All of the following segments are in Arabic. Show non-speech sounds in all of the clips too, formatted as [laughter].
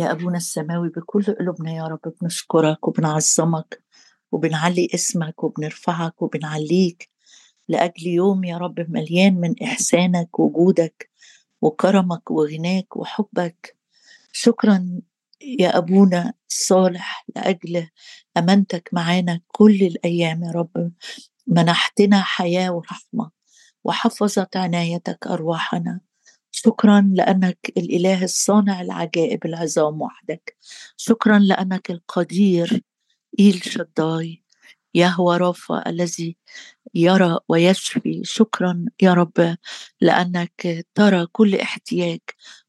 يا أبونا السماوي بكل قلوبنا يا رب بنشكرك وبنعظمك وبنعلي اسمك وبنرفعك وبنعليك لأجل يوم يا رب مليان من إحسانك وجودك وكرمك وغناك وحبك. شكرا يا أبونا الصالح لأجل أمانتك معانا كل الأيام يا رب. منحتنا حياة ورحمة وحفظت عنايتك أرواحنا. شكرا لأنك الإله الصانع العجائب العظام وحدك. شكرا لأنك القدير إيل شداي يهوى رافا الذي يرى ويشفي. شكرا يا رب لأنك ترى كل احتياج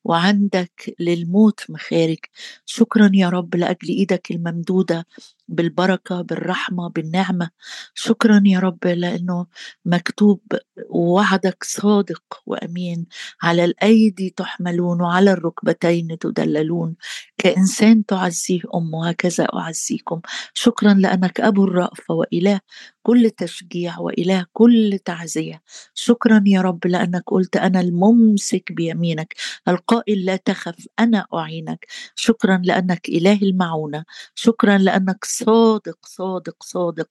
وعندك للموت مخارج. شكرا يا رب لأجل إيدك الممدودة بالبركة بالرحمة بالنعمة. شكرا يا رب لأنه مكتوب وعدك صادق وأمين. على الأيدي تحملون وعلى الركبتين تدللون. كإنسان تعزيه أمه هكذا أعزيكم. شكرا لأنك ابو الرأفة وإله. كل تشجيع واله كل تعزية. شكرا يا رب لأنك قلت أنا الممسك بيمينك القائل لا تخف أنا أعينك. شكرا لأنك إله المعونة. شكرا لأنك صادق صادق صادق.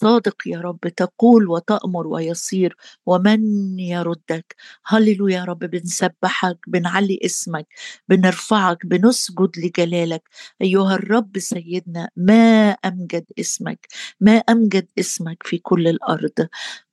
صادق يا رب تقول وتأمر ويصير ومن يردك؟ هللو يا رب بنسبحك بنعلي اسمك بنرفعك بنسجد لجلالك. أيها الرب سيدنا ما أمجد اسمك؟ ما أمجد اسمك في كل الأرض؟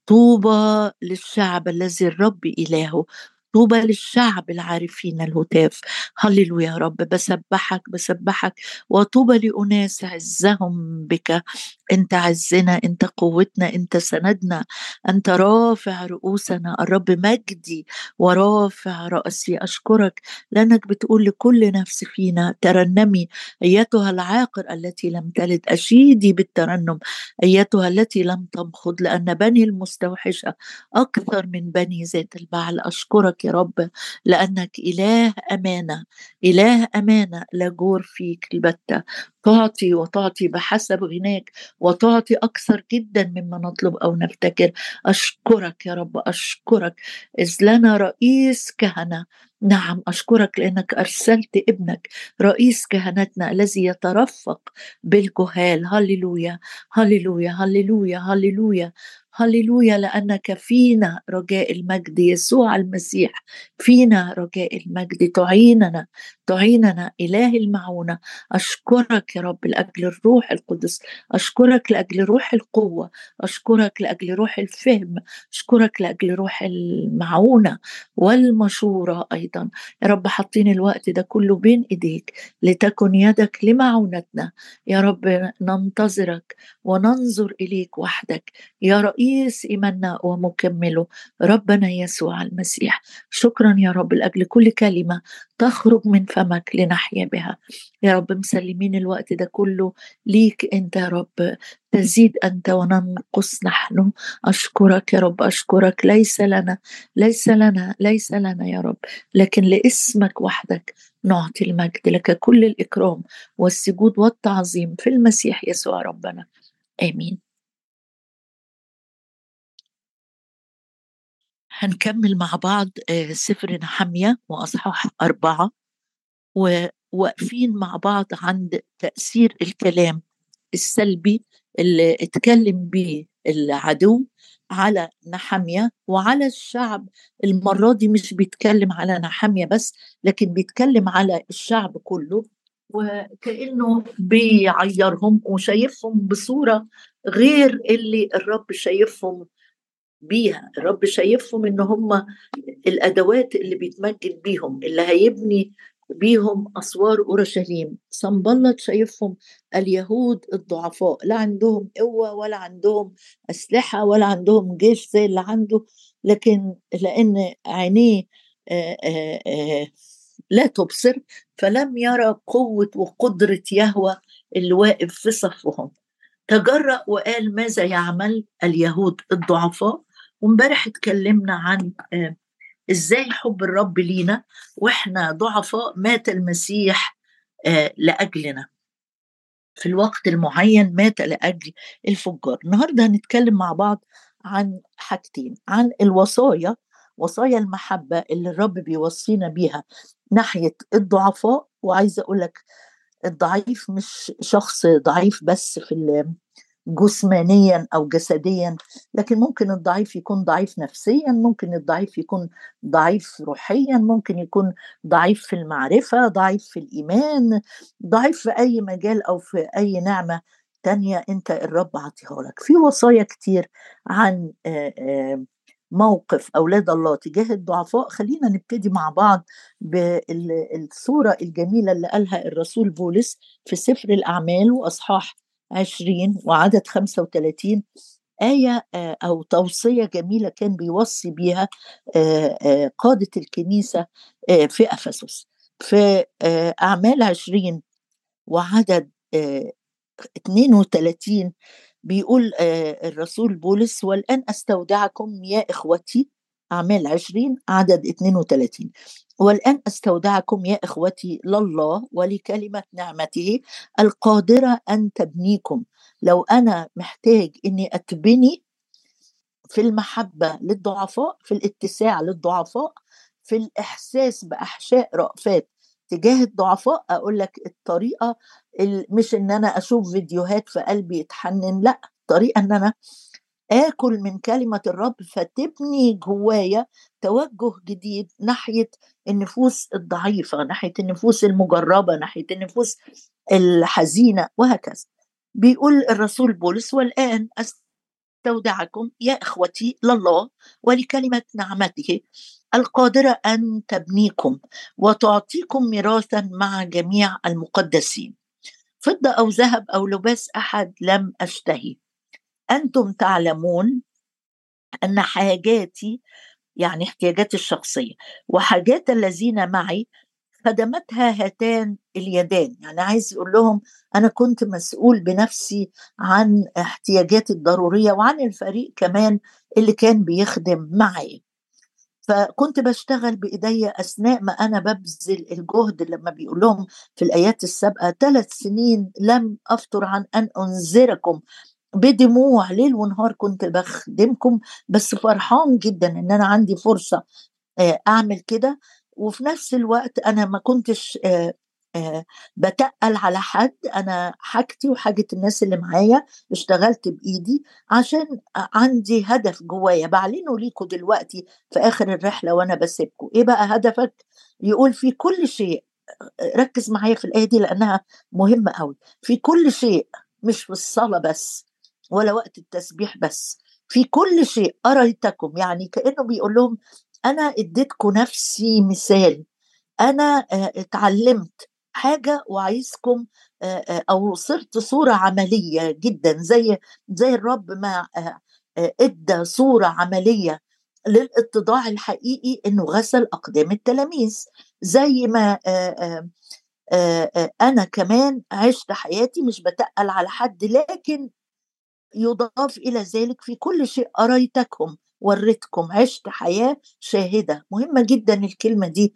طوبى للشعب الذي الرب إلهه. طوبى للشعب العارفين الهتاف. هللو يا رب بسبحك بسبحك وطوبى لأناس عزهم بك. أنت عزنا أنت قوتنا أنت سندنا أنت رافع رؤوسنا. الرب مجدي ورافع رأسي. أشكرك. لأنك بتقول لكل نفس فينا ترنمي أيتها العاقر التي لم تلد. أشيدي بالترنم. أيتها التي لم تمخض لأن بني المستوحشة أكثر من بني ذات البعل. أشكرك يا رب. لأنك إله أمانة. إله أمانة. لا جور فيك البتة. تعطي وتعطي بحسب غناك وتعطي أكثر جدا مما نطلب أو نفتكر أشكرك يا رب أشكرك. إذ لنا رئيس كهنة. نعم أشكرك لأنك أرسلت ابنك رئيس كهنتنا الذي يترفق بالجهال هللويا هللويا هللويا هللويا هللويا لأنك فينا رجاء المجد. يسوع المسيح فينا رجاء المجد. تعيننا تعيننا إله المعونة. أشكرك يا رب لأجل الروح القدس. أشكرك لأجل روح القوة. أشكرك لأجل روح الفهم. أشكرك لأجل روح المعونة والمشورة أيضا. يا رب حاطين الوقت ده كله بين إيديك لتكن يدك لمعونتنا. يا رب ننتظرك وننظر إليك وحدك. يا رئيس إيماننا ومكمله. ربنا يسوع المسيح. شكرا يا رب لأجل كل كلمة تخرج من فمك لنحيا بها. يا رب مسلمين الوقت ده كله ليك أنت يا رب. تزيد أنت وننقص نحن. أشكرك يا رب أشكرك. ليس لنا ليس لنا ليس لنا يا رب. لكن لاسمك وحدك نعطي المجد. لك كل الإكرام والسجود والتعظيم في المسيح يسوع ربنا. آمين. هنكمل مع بعض آه، سفر نحمية وأصحاح أربعة وواقفين مع بعض عند تأثير الكلام السلبي اللي اتكلم به العدو على نحمية وعلى الشعب. المرة دي مش بيتكلم على نحمية بس لكن بيتكلم على الشعب كله وكأنه بيعيرهم وشايفهم بصورة غير اللي الرب شايفهم بيها. الرب شايفهم إن هم الأدوات اللي بيتمجد بيهم اللي هيبني بيهم أسوار أورشليم. صنبلط شايفهم اليهود الضعفاء لا عندهم قوة ولا عندهم أسلحة ولا عندهم جيش زي اللي عنده لكن لأن عينيه لا تبصر فلم يرى قوة وقدرة يهوى اللي واقف في صفهم. تجرأ وقال ماذا يعمل اليهود الضعفاء؟ وامبارح اتكلمنا عن آه، إزاي حب الرب لينا وإحنا ضعفاء مات المسيح آه، لأجلنا. في الوقت المعين مات لأجل الفجار. النهارده هنتكلم مع بعض عن حاجتين عن الوصايا وصايا المحبة اللي الرب بيوصينا بيها ناحية الضعفاء وعايزة أقول لك الضعيف مش شخص ضعيف بس في جسمانيا أو جسديا لكن ممكن الضعيف يكون ضعيف نفسيا ممكن الضعيف يكون ضعيف روحيا ممكن يكون ضعيف في المعرفة ضعيف في الإيمان ضعيف في أي مجال أو في أي نعمة تانية أنت الرب عطيها لك. في وصايا كتير عن موقف أولاد الله تجاه الضعفاء. خلينا نبتدي مع بعض بالصورة الجميلة اللي قالها الرسول بولس في سفر الأعمال وإصحاح 20 وعدد 35 آية أو توصية جميلة كان بيوصي بيها قادة الكنيسة في أفسس. في أعمال 20 وعدد 32 بيقول الرسول بولس والآن أستودعكم يا إخوتي أعمال 20 عدد 32 والآن أستودعكم يا إخوتي لله ولكلمة نعمته القادرة أن تبنيكم. لو أنا محتاج إني أتبني في المحبة للضعفاء في الاتساع للضعفاء في الإحساس بأحشاء رأفات تجاه الضعفاء أقول لك الطريقة مش إن أنا أشوف فيديوهات في قلبي يتحنن لأ الطريقة إن أنا آكل من كلمة الرب فتبني جوايا توجه جديد ناحية النفوس الضعيفة ناحية النفوس المجربة ناحية النفوس الحزينة وهكذا. بيقول الرسول بولس والآن أستودعكم يا إخوتي لله ولكلمة نعمته القادرة أن تبنيكم وتعطيكم ميراثا مع جميع المقدسين. فضة أو ذهب أو لباس أحد لم أشتهي. أنتم تعلمون أن حاجاتي يعني احتياجاتي الشخصية وحاجات الذين معي خدمتها هاتان اليدان. يعني عايز يقول لهم أنا كنت مسؤول بنفسي عن احتياجاتي الضرورية وعن الفريق كمان اللي كان بيخدم معي. فكنت بشتغل بإيدي أثناء ما أنا ببذل الجهد لما بيقول لهم في الآيات السابقة ثلاث سنين لم افتر عن أن أنذركم. بدموع ليل ونهار كنت بخدمكم بس فرحان جدا إن أنا عندي فرصة آه، أعمل كده. وفي نفس الوقت أنا ما كنتش آه، آه، بتقل على حد أنا حاجتي وحاجة الناس اللي معايا اشتغلت بإيدي عشان عندي هدف جوايا. بعلنه ليكم دلوقتي في آخر الرحلة وأنا بسيبكم إيه بقى هدفك؟ يقول في كل شيء ركز معايا في الآية دي لأنها مهمة قوي في كل شيء مش في الصلاة بس. ولا وقت التسبيح بس. في كل شيء أريتكم يعني كأنه بيقول لهم أنا إديتكم نفسي مثال. أنا اتعلمت حاجة وعايزكم أو صرت صورة عملية جدا زي زي الرب ما إدى صورة عملية للاتضاع الحقيقي إنه غسل أقدام التلاميذ. زي ما أنا كمان عشت حياتي مش بتقل على حد لكن يضاف إلى ذلك في كل شيء أريتكم وريتكم عشت حياة شاهدة. مهمة جدا الكلمة دي.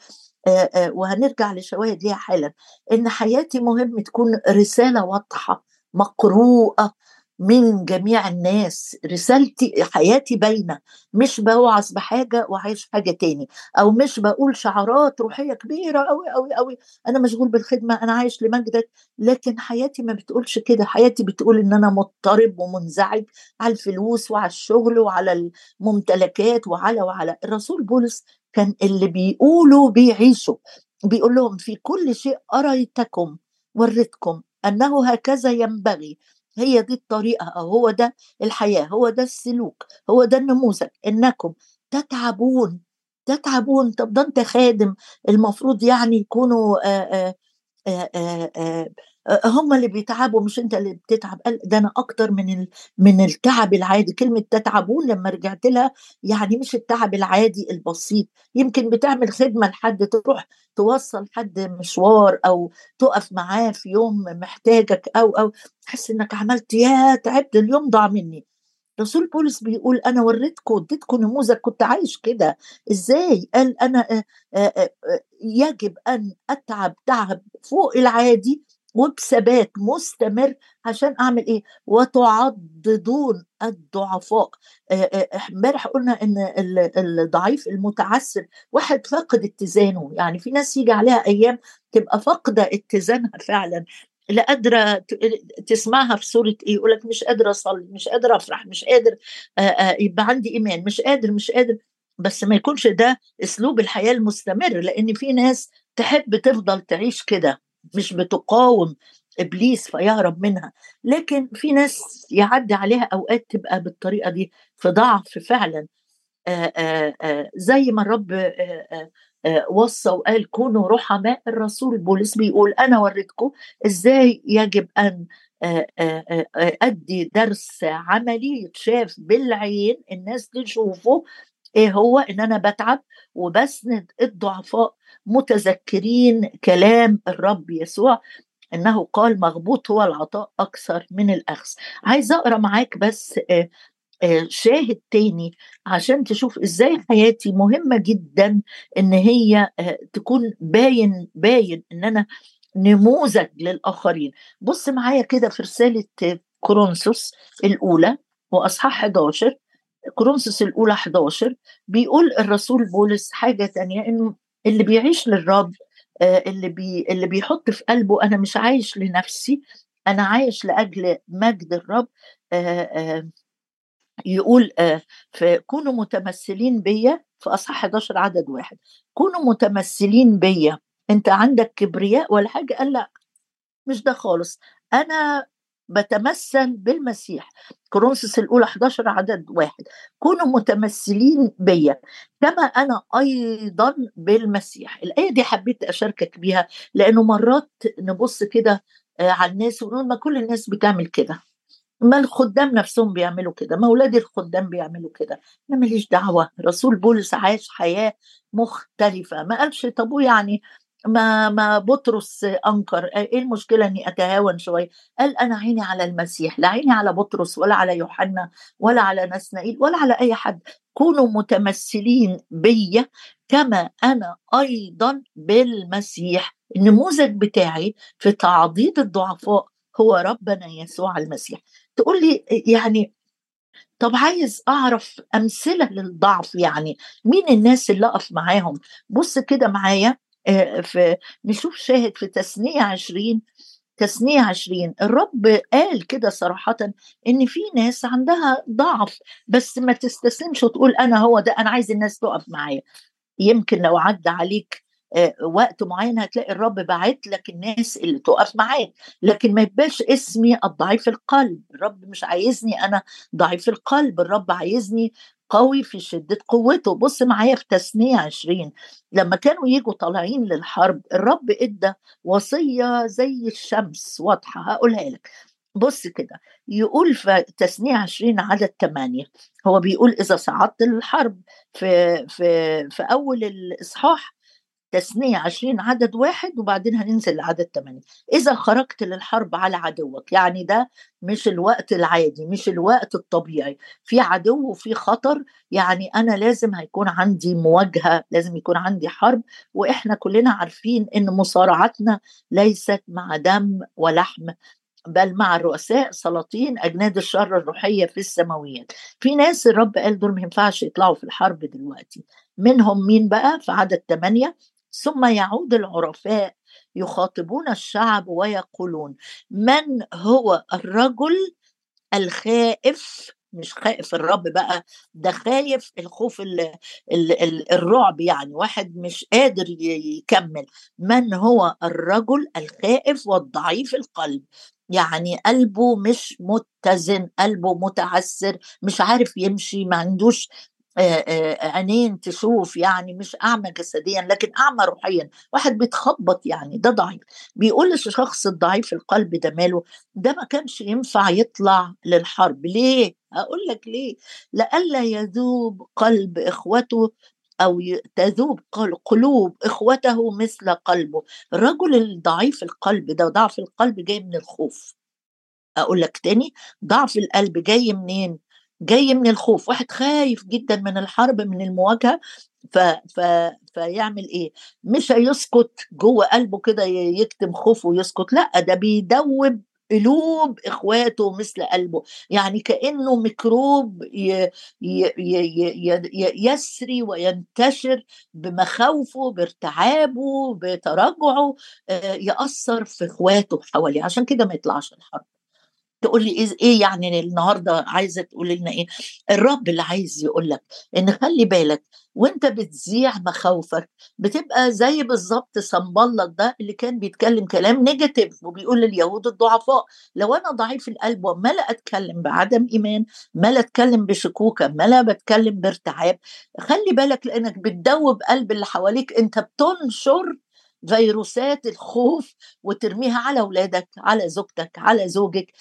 وهنرجع لشواهد ليها حالا. إن حياتي مهم تكون رسالة واضحة مقروءة من جميع الناس. رسالتي حياتي باينة. مش بوعظ بحاجة وعايش حاجة تاني. أو مش بقول شعارات روحية كبيرة قوي قوي قوي أنا مشغول بالخدمة أنا عايش لمجدك. لكن حياتي ما بتقولش كده. حياتي بتقول إن أنا مضطرب ومنزعج على الفلوس وعلى الشغل وعلى الممتلكات وعلى وعلى. الرسول بولس كان اللي بيقولوا بيعيشوا. بيقول لهم في كل شيء أريتكم وريتكم أنه هكذا ينبغي. هي دي الطريقة أو هو ده الحياة هو ده السلوك هو ده النموذج إنكم تتعبون تتعبون. طب ده أنت خادم المفروض يعني يكونوا آآ آآ آآ هم اللي بيتعبوا مش أنت اللي بتتعب. قال ده أنا أكتر من من التعب العادي. كلمة تتعبون لما رجعت لها يعني مش التعب العادي البسيط. يمكن بتعمل خدمة لحد تروح توصل حد مشوار أو تقف معاه في يوم محتاجك أو أو تحس إنك عملت يا تعبت اليوم ضاع مني. رسول بولس بيقول أنا وريتكم اديتكم نموذج كنت عايش كده. إزاي؟ قال أنا يجب أن أتعب تعب فوق العادي وبثبات مستمر. عشان أعمل إيه؟ وتعضدون الضعفاء. امبارح قلنا إن الضعيف المتعسر واحد فاقد اتزانه. يعني في ناس يجي عليها أيام تبقى فاقده اتزانها [laughs] فعلا. لا قادرة تسمعها في سوره إيه؟ يقول لك مش قادرة أصلي مش قادرة أفرح مش قادر يبقى عندي إيمان. مش قادر مش قادر. بس ما يكونش ده أسلوب الحياة المستمر. لأن في ناس تحب تفضل تعيش كده. مش بتقاوم إبليس فيهرب منها. لكن في ناس يعدي عليها أوقات تبقى بالطريقة دي في ضعف فعلا. آآ آآ زي ما الرب وصى وقال كونوا رحماء الرسول. بولس بيقول أنا وريتكم إزاي يجب أن أدي درس عملي يتشاف بالعين الناس تشوفه إيه هو؟ إن أنا بتعب وبسند الضعفاء متذكرين كلام الرب يسوع إنه قال مغبوط هو العطاء أكثر من الأخذ. عايز أقرأ معاك بس شاهد تاني عشان تشوف إزاي حياتي مهمة جدا إن هي تكون باين باين إن أنا نموذج للآخرين. بص معايا كده في رسالة كورنثوس الأولى وأصحاح 11 كورنثوس الأولى 11 بيقول الرسول بولس حاجة تانية إنه اللي بيعيش للرب اللي بي اللي بيحط في قلبه أنا مش عايش لنفسي أنا عايش لأجل مجد الرب يقول كونوا متمثلين بيا في أصحاح 11 عدد واحد كونوا متمثلين بيا أنت عندك كبرياء ولا حاجة؟ قال لا مش ده خالص أنا بتمثل بالمسيح. كورنثوس الأولى 11 عدد واحد. كونوا متمثلين بيا كما أنا أيضا بالمسيح. الآية دي حبيت أشاركك بيها لأنه مرات نبص كده على الناس ونقول ما كل الناس بتعمل كده. ما الخدام نفسهم بيعملوا كده ما أولاد الخدام بيعملوا كده. أنا ماليش دعوة. رسول بولس عاش حياة مختلفة. ما قالش طب يعني ما ما بطرس أنكر إيه المشكلة إني أتهاون شوية؟ قال أنا عيني على المسيح لا عيني على بطرس ولا على يوحنا ولا على نسنائيل ولا على أي حد. كونوا متمثلين بيا كما أنا أيضا بالمسيح. النموذج بتاعي في تعضيد الضعفاء هو ربنا يسوع المسيح. تقول لي يعني طب عايز أعرف أمثلة للضعف يعني مين الناس اللي أقف معاهم؟ بص كده معايا. في نشوف شاهد في تثنية 20 تثنية 20 الرب قال كده صراحة إن في ناس عندها ضعف بس ما تستسلمش وتقول أنا هو ده أنا عايز الناس تقف معايا. يمكن لو عدى عليك وقت معين هتلاقي الرب باعت لك الناس اللي تقف معاك لكن ما يبقاش اسمي الضعيف القلب. الرب مش عايزني أنا ضعيف القلب الرب عايزني قوي في شدة قوته. بص معايا في تثنية عشرين لما كانوا يجوا طالعين للحرب الرب إدى وصية زي الشمس واضحة. هقولها لك. بص كده يقول في تثنية عشرين عدد ثمانية هو بيقول إذا صعدت للحرب في في في أول الإصحاح تثنية عشرين عدد واحد وبعدين هننزل لعدد ثمانية إذا خرجت للحرب على عدوك يعني ده مش الوقت العادي مش الوقت الطبيعي. في عدو وفي خطر يعني أنا لازم هيكون عندي مواجهة لازم يكون عندي حرب وإحنا كلنا عارفين إن مصارعتنا ليست مع دم ولحم بل مع الرؤساء سلاطين أجناد الشر الروحية في السماويات. في ناس الرب قال دول ما ينفعش يطلعوا في الحرب دلوقتي. منهم مين بقى؟ في عدد 8 ثم يعود العرفاء يخاطبون الشعب ويقولون من هو الرجل الخائف؟ مش خائف الرب بقى ده خايف الخوف ال ال ال الرعب يعني واحد مش قادر يكمل. من هو الرجل الخائف والضعيف القلب؟ يعني قلبه مش متزن قلبه متعسر مش عارف يمشي ما عندوش عينين تشوف يعني مش أعمى جسديا لكن أعمى روحيا. واحد بيتخبط يعني ده ضعيف. بيقول للشخص الضعيف القلب ده ماله؟ ده ما كانش ينفع يطلع للحرب. ليه؟ أقول لك ليه. لئلا يذوب قلب إخوته أو تذوب قلوب إخوته مثل قلبه. الرجل الضعيف القلب ده ضعف القلب جاي من الخوف. أقول لك تاني ضعف القلب جاي منين؟ جاي من الخوف واحد خايف جدا من الحرب من المواجهة ف... ف... فيعمل إيه؟ مش هيسكت جوه قلبه كده يكتم خوفه ويسكت لأ ده بيدوب قلوب إخواته مثل قلبه. يعني كأنه ميكروب ي... ي... ي... يسري وينتشر بمخاوفه بارتعابه بتراجعه آه، يأثر في إخواته حواليه. عشان كده ما يطلعش الحرب. تقول لي إيه يعني النهارده عايزة تقول لنا إيه؟ الرب اللي عايز يقول لك إن خلي بالك وأنت بتذيع مخاوفك بتبقى زي بالظبط سنبلط ده اللي كان بيتكلم كلام نيجاتيف وبيقول لليهود الضعفاء لو أنا ضعيف القلب وما لا أتكلم بعدم إيمان ما لا أتكلم بشكوكة ما لا بتكلم بارتعاب خلي بالك لأنك بتدوب قلب اللي حواليك أنت بتنشر فيروسات الخوف وترميها على أولادك على زوجتك على زوجك.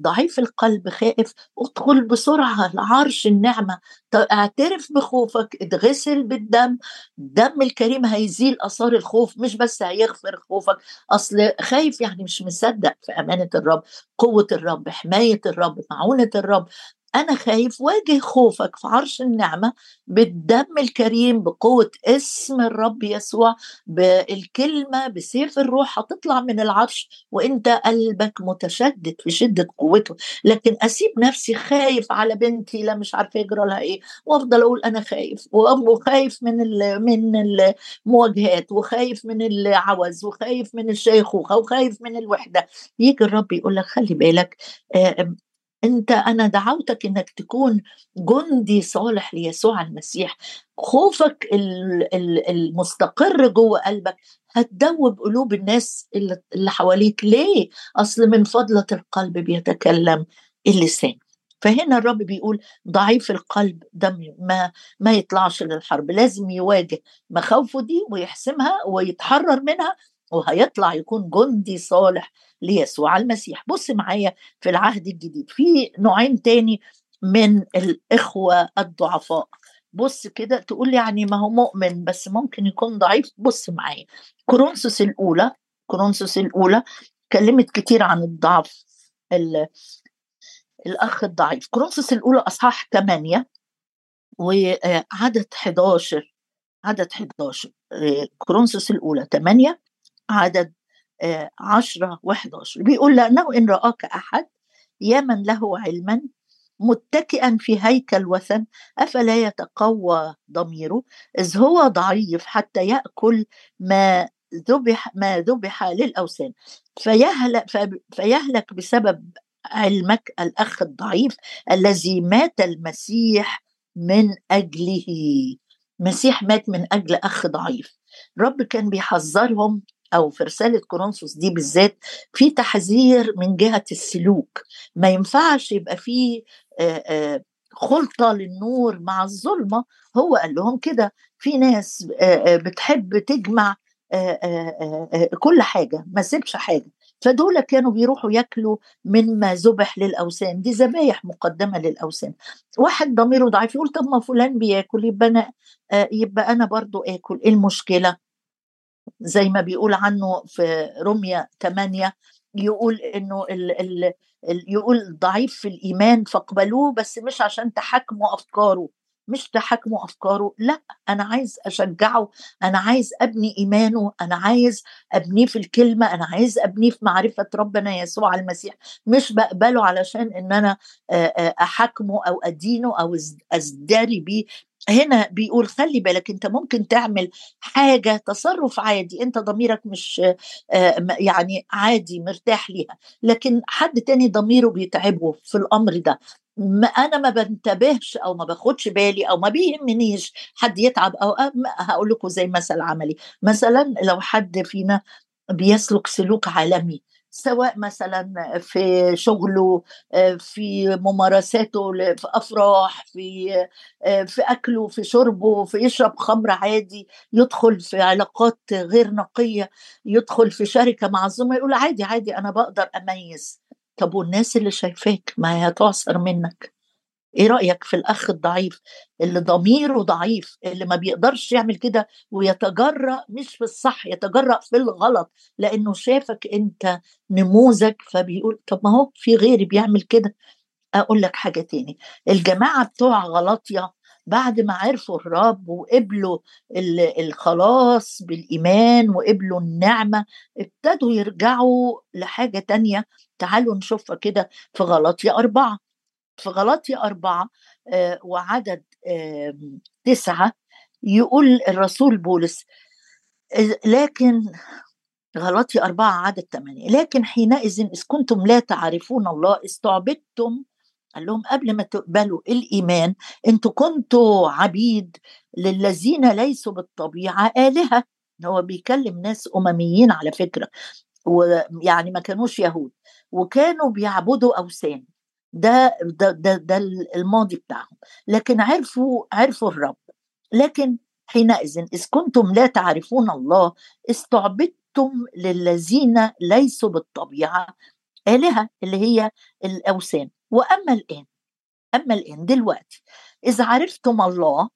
ضعيف القلب خائف. ادخل بسرعة لعرش النعمة. اعترف بخوفك. اتغسل بالدم. دم الكريم هيزيل آثار الخوف مش بس هيغفر خوفك. أصل خايف يعني مش مصدق في أمانة الرب قوة الرب حماية الرب معونة الرب. أنا خايف واجه خوفك في عرش النعمة بالدم الكريم بقوة اسم الرب يسوع بالكلمة بسيف الروح هتطلع من العرش وإنت قلبك متشدد في شدة قوته. لكن أسيب نفسي خايف على بنتي لا مش عارفة يجرى لها إيه وأفضل أقول أنا خايف وخايف من من المواجهات وخايف من العوز وخايف من الشيخوخة وخايف من الوحدة. يجي الرب يقول لك خلي بالك أنت أنا دعوتك إنك تكون جندي صالح ليسوع المسيح. خوفك المستقر جوه قلبك هتدوب قلوب الناس اللي حواليك. ليه؟ أصل من فضلة القلب بيتكلم اللسان. فهنا الرب بيقول ضعيف القلب ده ما ما يطلعش للحرب. لازم يواجه مخاوفه دي ويحسمها ويتحرر منها وهيطلع يكون جندي صالح ليسوع المسيح. بص معايا في العهد الجديد في نوعين تاني من الإخوة الضعفاء. بص كده تقول يعني ما هو مؤمن بس ممكن يكون ضعيف. بص معايا كورنثوس الأولى كورنثوس الأولى كلمت كتير عن الضعف الأخ الضعيف. كورنثوس الأولى أصحاح 8 وعدد 11 عدد 11 كورنثوس الأولى 8 عدد عشرة وحداشر بيقول لأنه إن رآك أحد يا من له علما متكئا في هيكل وثن أفلا يتقوى ضميره؟ إذ هو ضعيف حتى يأكل ما ذبح ما ذبح للأوثان. فيهلك, فيهلك بسبب علمك الأخ الضعيف الذي مات المسيح من أجله. مسيح مات من أجل أخ ضعيف. رب كان بيحذرهم أو في رسالة كورنثوس دي بالذات في تحذير من جهة السلوك. ما ينفعش يبقى في خلطة للنور مع الظلمة. هو قال لهم كده. في ناس بتحب تجمع كل حاجة ما سيبش حاجة. فدول كانوا بيروحوا ياكلوا مما ذبح للأوثان. دي ذبايح مقدمة للأوثان. واحد ضميره ضعيف يقول طب ما فلان بياكل يبقى أنا يبقى أنا برضو آكل. إيه المشكلة؟ زي ما بيقول عنه في روميا 8 يقول إنه ال ال يقول ضعيف في الإيمان فاقبلوه بس مش عشان تحكموا أفكاره. مش تحكموا أفكاره لأ أنا عايز أشجعه أنا عايز أبني إيمانه أنا عايز أبنيه في الكلمة أنا عايز أبنيه في معرفة ربنا يسوع المسيح. مش بقبله علشان إن أنا أحاكمه أو أدينه أو ازدري بيه. هنا بيقول خلي بالك انت ممكن تعمل حاجة تصرف عادي انت ضميرك مش يعني عادي مرتاح ليها لكن حد تاني ضميره بيتعبه في الأمر ده. ما أنا ما بنتبهش أو ما باخدش بالي أو ما بيهمنيش حد يتعب أو هقول لكم زي مثل عملي. مثلا لو حد فينا بيسلك سلوك عالمي سواء مثلا في شغله في ممارساته في أفراح في في أكله في شربه في يشرب خمر عادي يدخل في علاقات غير نقية يدخل في شركة مع الزملاء يقول عادي عادي أنا بقدر أميز. طب والناس اللي شايفاك ما هي هتعصر منك؟ إيه رأيك في الأخ الضعيف اللي ضميره ضعيف اللي ما بيقدرش يعمل كده ويتجرأ مش في الصح يتجرأ في الغلط لأنه شافك أنت نموذج فبيقول طب ما هو في غيري بيعمل كده. أقول لك حاجة تاني الجماعة بتوع غلطيا بعد ما عرفوا الرب وقبلوا الخلاص بالإيمان وقبلوا النعمة ابتدوا يرجعوا لحاجة تانية. تعالوا نشوفها كده في غلطية أربعة. في غلطية أربعة آه وعدد تسعة يقول الرسول بولس لكن غلطي أربعة عدد ثمانية لكن حينئذ إذ كنتم لا تعرفون الله استعبدتم قال لهم قبل ما تقبلوا الإيمان أنتوا كنتوا عبيد للذين ليسوا بالطبيعة آلهة هو بيكلم ناس أمميين على فكرة ويعني ما كانوش يهود وكانوا بيعبدوا أوثان. ده ده ده, ده الماضي بتاعهم. لكن عرفوا عرفوا الرب. لكن حينئذ إذ كنتم لا تعرفون الله استعبدتم للذين ليسوا بالطبيعة آلهة اللي هي الأوثان. وأما الآن أما الآن دلوقتي إذا عرفتم الله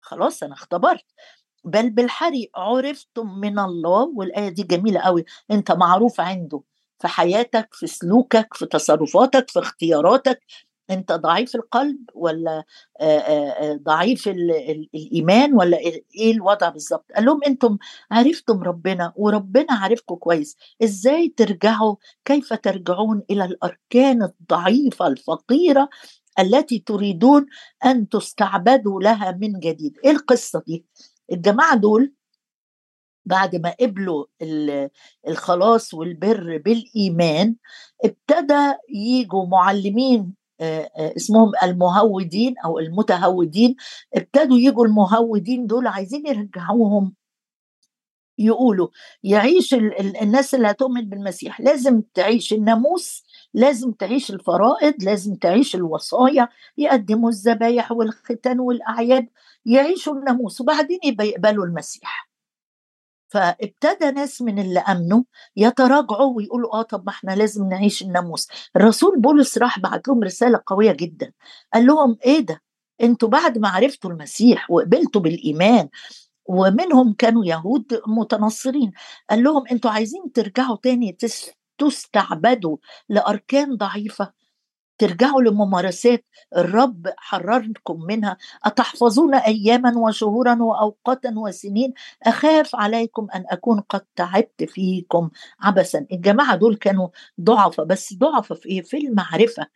خلاص أنا اختبرت. بل بالحري عرفتم من الله والآية دي جميلة قوي. أنت معروف عنده. في حياتك في سلوكك في تصرفاتك في اختياراتك انت ضعيف القلب ولا ضعيف الإيمان ولا إيه الوضع بالظبط؟ قال لهم أنتم عرفتم ربنا وربنا عارفكم كويس إزاي ترجعوا؟ كيف ترجعون إلى الأركان الضعيفة الفقيرة التي تريدون أن تستعبدوا لها من جديد؟ إيه القصة دي؟ الجماعة دول بعد ما قبلوا الخلاص والبر بالإيمان ابتدى يجوا معلمين اسمهم المهودين أو المتهودين ابتدوا يجوا المهودين دول عايزين يرجعوهم. يقولوا يعيش الناس اللي هتؤمن بالمسيح. لازم تعيش الناموس لازم تعيش الفرائض لازم تعيش الوصايا يقدموا الذبايح والختان والأعياد يعيشوا الناموس وبعدين يبقى يقبلوا المسيح. فابتدى ناس من اللي أمنوا يتراجعوا ويقولوا آه طب ما إحنا لازم نعيش الناموس. الرسول بولس راح بعت لهم رسالة قوية جدا. قال لهم إيه ده؟ أنتوا بعد ما عرفتوا المسيح وقبلتوا بالإيمان ومنهم كانوا يهود متنصرين. قال لهم أنتوا عايزين ترجعوا تاني تستعبدوا لأركان ضعيفة. ترجعوا لممارسات الرب حرركم منها. أتحفظون أياما وشهورا وأوقاتا وسنين؟ أخاف عليكم أن أكون قد تعبت فيكم عبثا. الجماعة دول كانوا ضعفة بس ضعفة في إيه؟ في المعرفة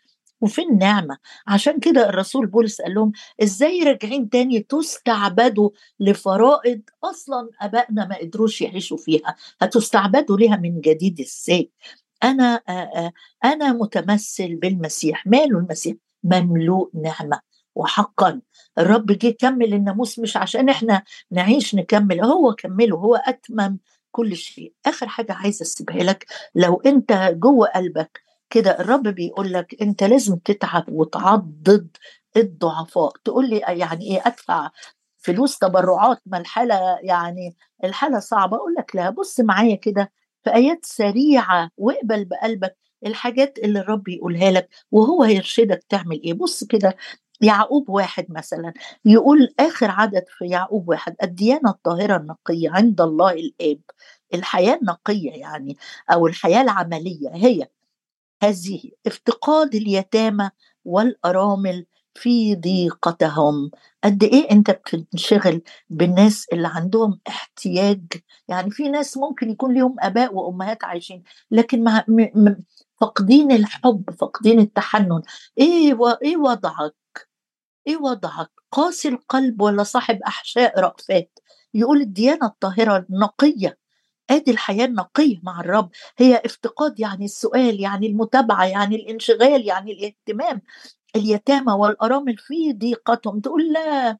وفي النعمة. عشان كده الرسول بولس قال لهم إزاي راجعين تاني تستعبدوا لفرائض أصلا أبائنا ما قدروش يعيشوا فيها؟ هتستعبدوا ليها من جديد إزاي؟ أنا أنا متمثل بالمسيح ماله المسيح؟ مملوء نعمة. وحقا الرب جه كمل الناموس مش عشان إحنا نعيش نكمل هو كمله هو أتمم كل شيء. آخر حاجة عايزه أسيبها لك لو أنت جوه قلبك كده الرب بيقول لك أنت لازم تتعب وتعضد الضعفاء. تقول لي يعني إيه أدفع فلوس تبرعات؟ ما الحالة يعني الحالة صعبة. أقول لك لا بص معايا كده في آيات سريعة واقبل بقلبك الحاجات اللي الرب يقولها لك وهو هيرشدك تعمل إيه. بص كده يعقوب واحد مثلا يقول آخر عدد في يعقوب واحد الديانة الطاهرة النقية عند الله الآب الحياة النقية يعني أو الحياة العملية هي هذه افتقاد اليتامى والأرامل في ضيقتهم. قد إيه أنت بتنشغل بالناس اللي عندهم احتياج؟ يعني في ناس ممكن يكون لهم آباء وأمهات عايشين لكن مع فاقدين الحب فاقدين التحنن. إيه و... إيه وضعك؟ إيه وضعك؟ قاسي القلب ولا صاحب أحشاء رأفات؟ يقول الديانة الطاهرة النقيه آدي الحياة النقية مع الرب. هي افتقاد يعني السؤال يعني المتابعة يعني الانشغال يعني الاهتمام. اليتامى والارامل في ضيقتهم تقول لا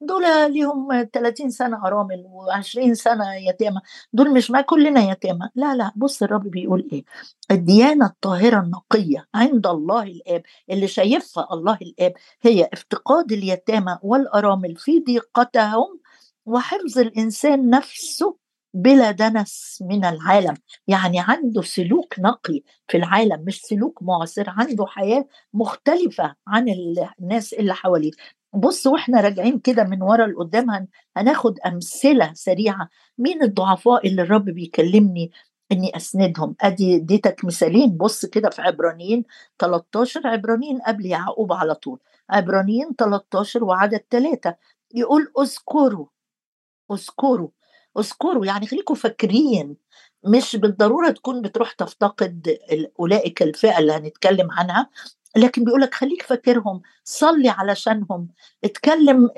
دول ليهم 30 سنة أرامل و20 سنة يتامى دول مش ما كلنا يتامى. لا لا بص الرب بيقول إيه الديانة الطاهرة النقية عند الله الآب اللي شايفها الله الآب هي افتقاد اليتامى والأرامل في ضيقتهم وحفظ الإنسان نفسه بلا دنس من العالم. يعني عنده سلوك نقي في العالم مش سلوك معصر عنده حياة مختلفة عن الناس اللي حواليه. بص وإحنا راجعين كده من ورا لقدام هناخد أمثلة سريعة مين الضعفاء اللي الرب بيكلمني إني أسندهم. أدي اديتك مثالين. بص كده في عبرانيين 13 عبرانيين قبل يعقوب على طول. عبرانيين 13 وعدد ثلاثة يقول أذكروا أذكروا. اذكروا يعني خليكم فاكرين مش بالضرورة تكون بتروح تفتقد أولئك الفئة اللي هنتكلم عنها لكن بيقول لك خليك فاكرهم صلي علشانهم اتكلم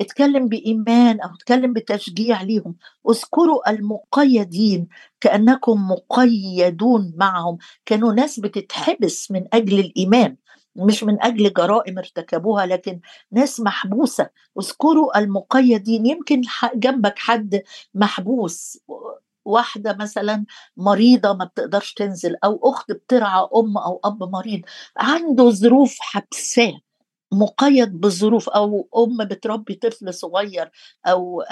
اتكلم بإيمان أو اتكلم بتشجيع ليهم. اذكروا المقيدين كأنكم مقيدون معهم كانوا ناس بتتحبس من أجل الإيمان. مش من أجل جرائم ارتكبوها لكن ناس محبوسة. اذكروا المقيدين يمكن جنبك حد محبوس. واحدة مثلا مريضة ما بتقدرش تنزل أو أخت بترعى أم أو أب مريض عنده ظروف حبساه مقيد بظروف أو أم بتربي طفل صغير أو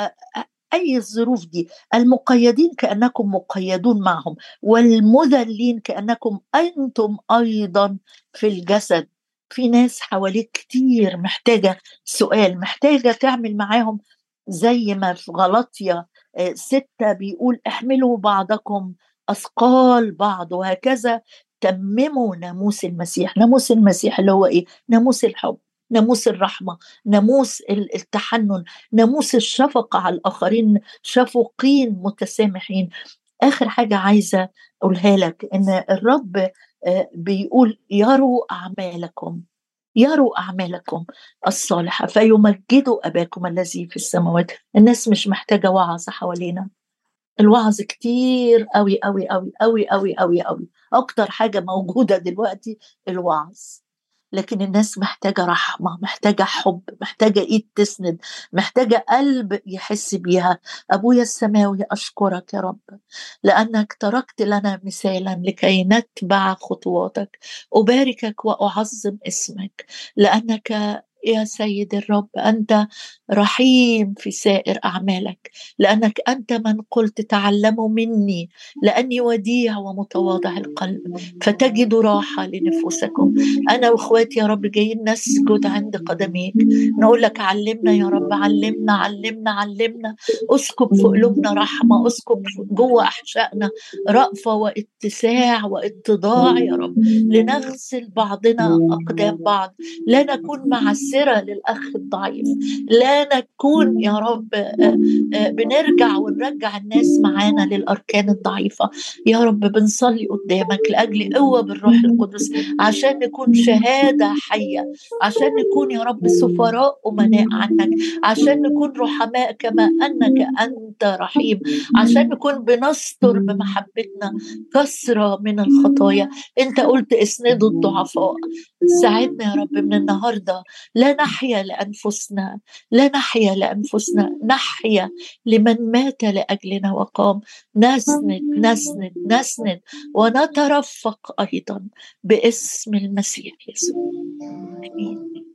أي الظروف دي. المقيدين كأنكم مقيدون معهم والمذلين كأنكم أنتم أيضا في الجسد. في ناس حواليك كتير محتاجة سؤال محتاجة تعمل معاهم زي ما في غلطية آه، ستة بيقول احملوا بعضكم أثقال بعض وهكذا. تمموا ناموس المسيح ناموس المسيح اللي هو إيه؟ ناموس الحب ناموس الرحمة ناموس التحنن ناموس الشفقة على الآخرين شفوقين متسامحين. آخر حاجة عايزة أقولها لك إن الرب بيقول يروا أعمالكم يروا أعمالكم الصالحة فيمجدوا أباكم الذي في السماوات. الناس مش محتاجة وعظ حوالينا. الوعظ كتير قوي قوي قوي قوي قوي قوي قوي أكتر حاجة موجودة دلوقتي الوعظ. لكن الناس محتاجة رحمة محتاجة حب محتاجة إيد تسند محتاجة قلب يحس بيها. أبويا السماوي أشكرك يا رب لأنك تركت لنا مثالا لكي نتبع خطواتك. أباركك وأعظم اسمك لأنك يا سيد الرب أنت رحيم في سائر أعمالك لأنك أنت من قلت تعلموا مني لأني وديع ومتواضع القلب فتجدوا راحة لنفوسكم. أنا وإخواتي يا رب جايين نسجد عند قدميك نقول لك علمنا يا رب علمنا علمنا علمنا. أسكب في قلوبنا رحمة أسكب جوه أحشائنا رأفة واتساع واتضاع يا رب. لنغسل بعضنا أقدام بعض لا نكون مع مؤثرة للأخ الضعيف لا نكون يا رب آه، آه، بنرجع ونرجع الناس معانا للأركان الضعيفة. يا رب بنصلي قدامك لأجل قوة بالروح القدس عشان نكون شهادة حية عشان نكون يا رب سفراء أمناء عنك عشان نكون رحماء كما أنك أنت رحيم عشان نكون بنستر بمحبتنا كثرة من الخطايا. أنت قلت اسندوا الضعفاء. ساعدنا يا رب من النهارده لا نحيا لأنفسنا لا نحيا لأنفسنا نحيا لمن مات لأجلنا وقام. نسند نسند نسند ونترفق أيضا باسم المسيح يسوع. آمين.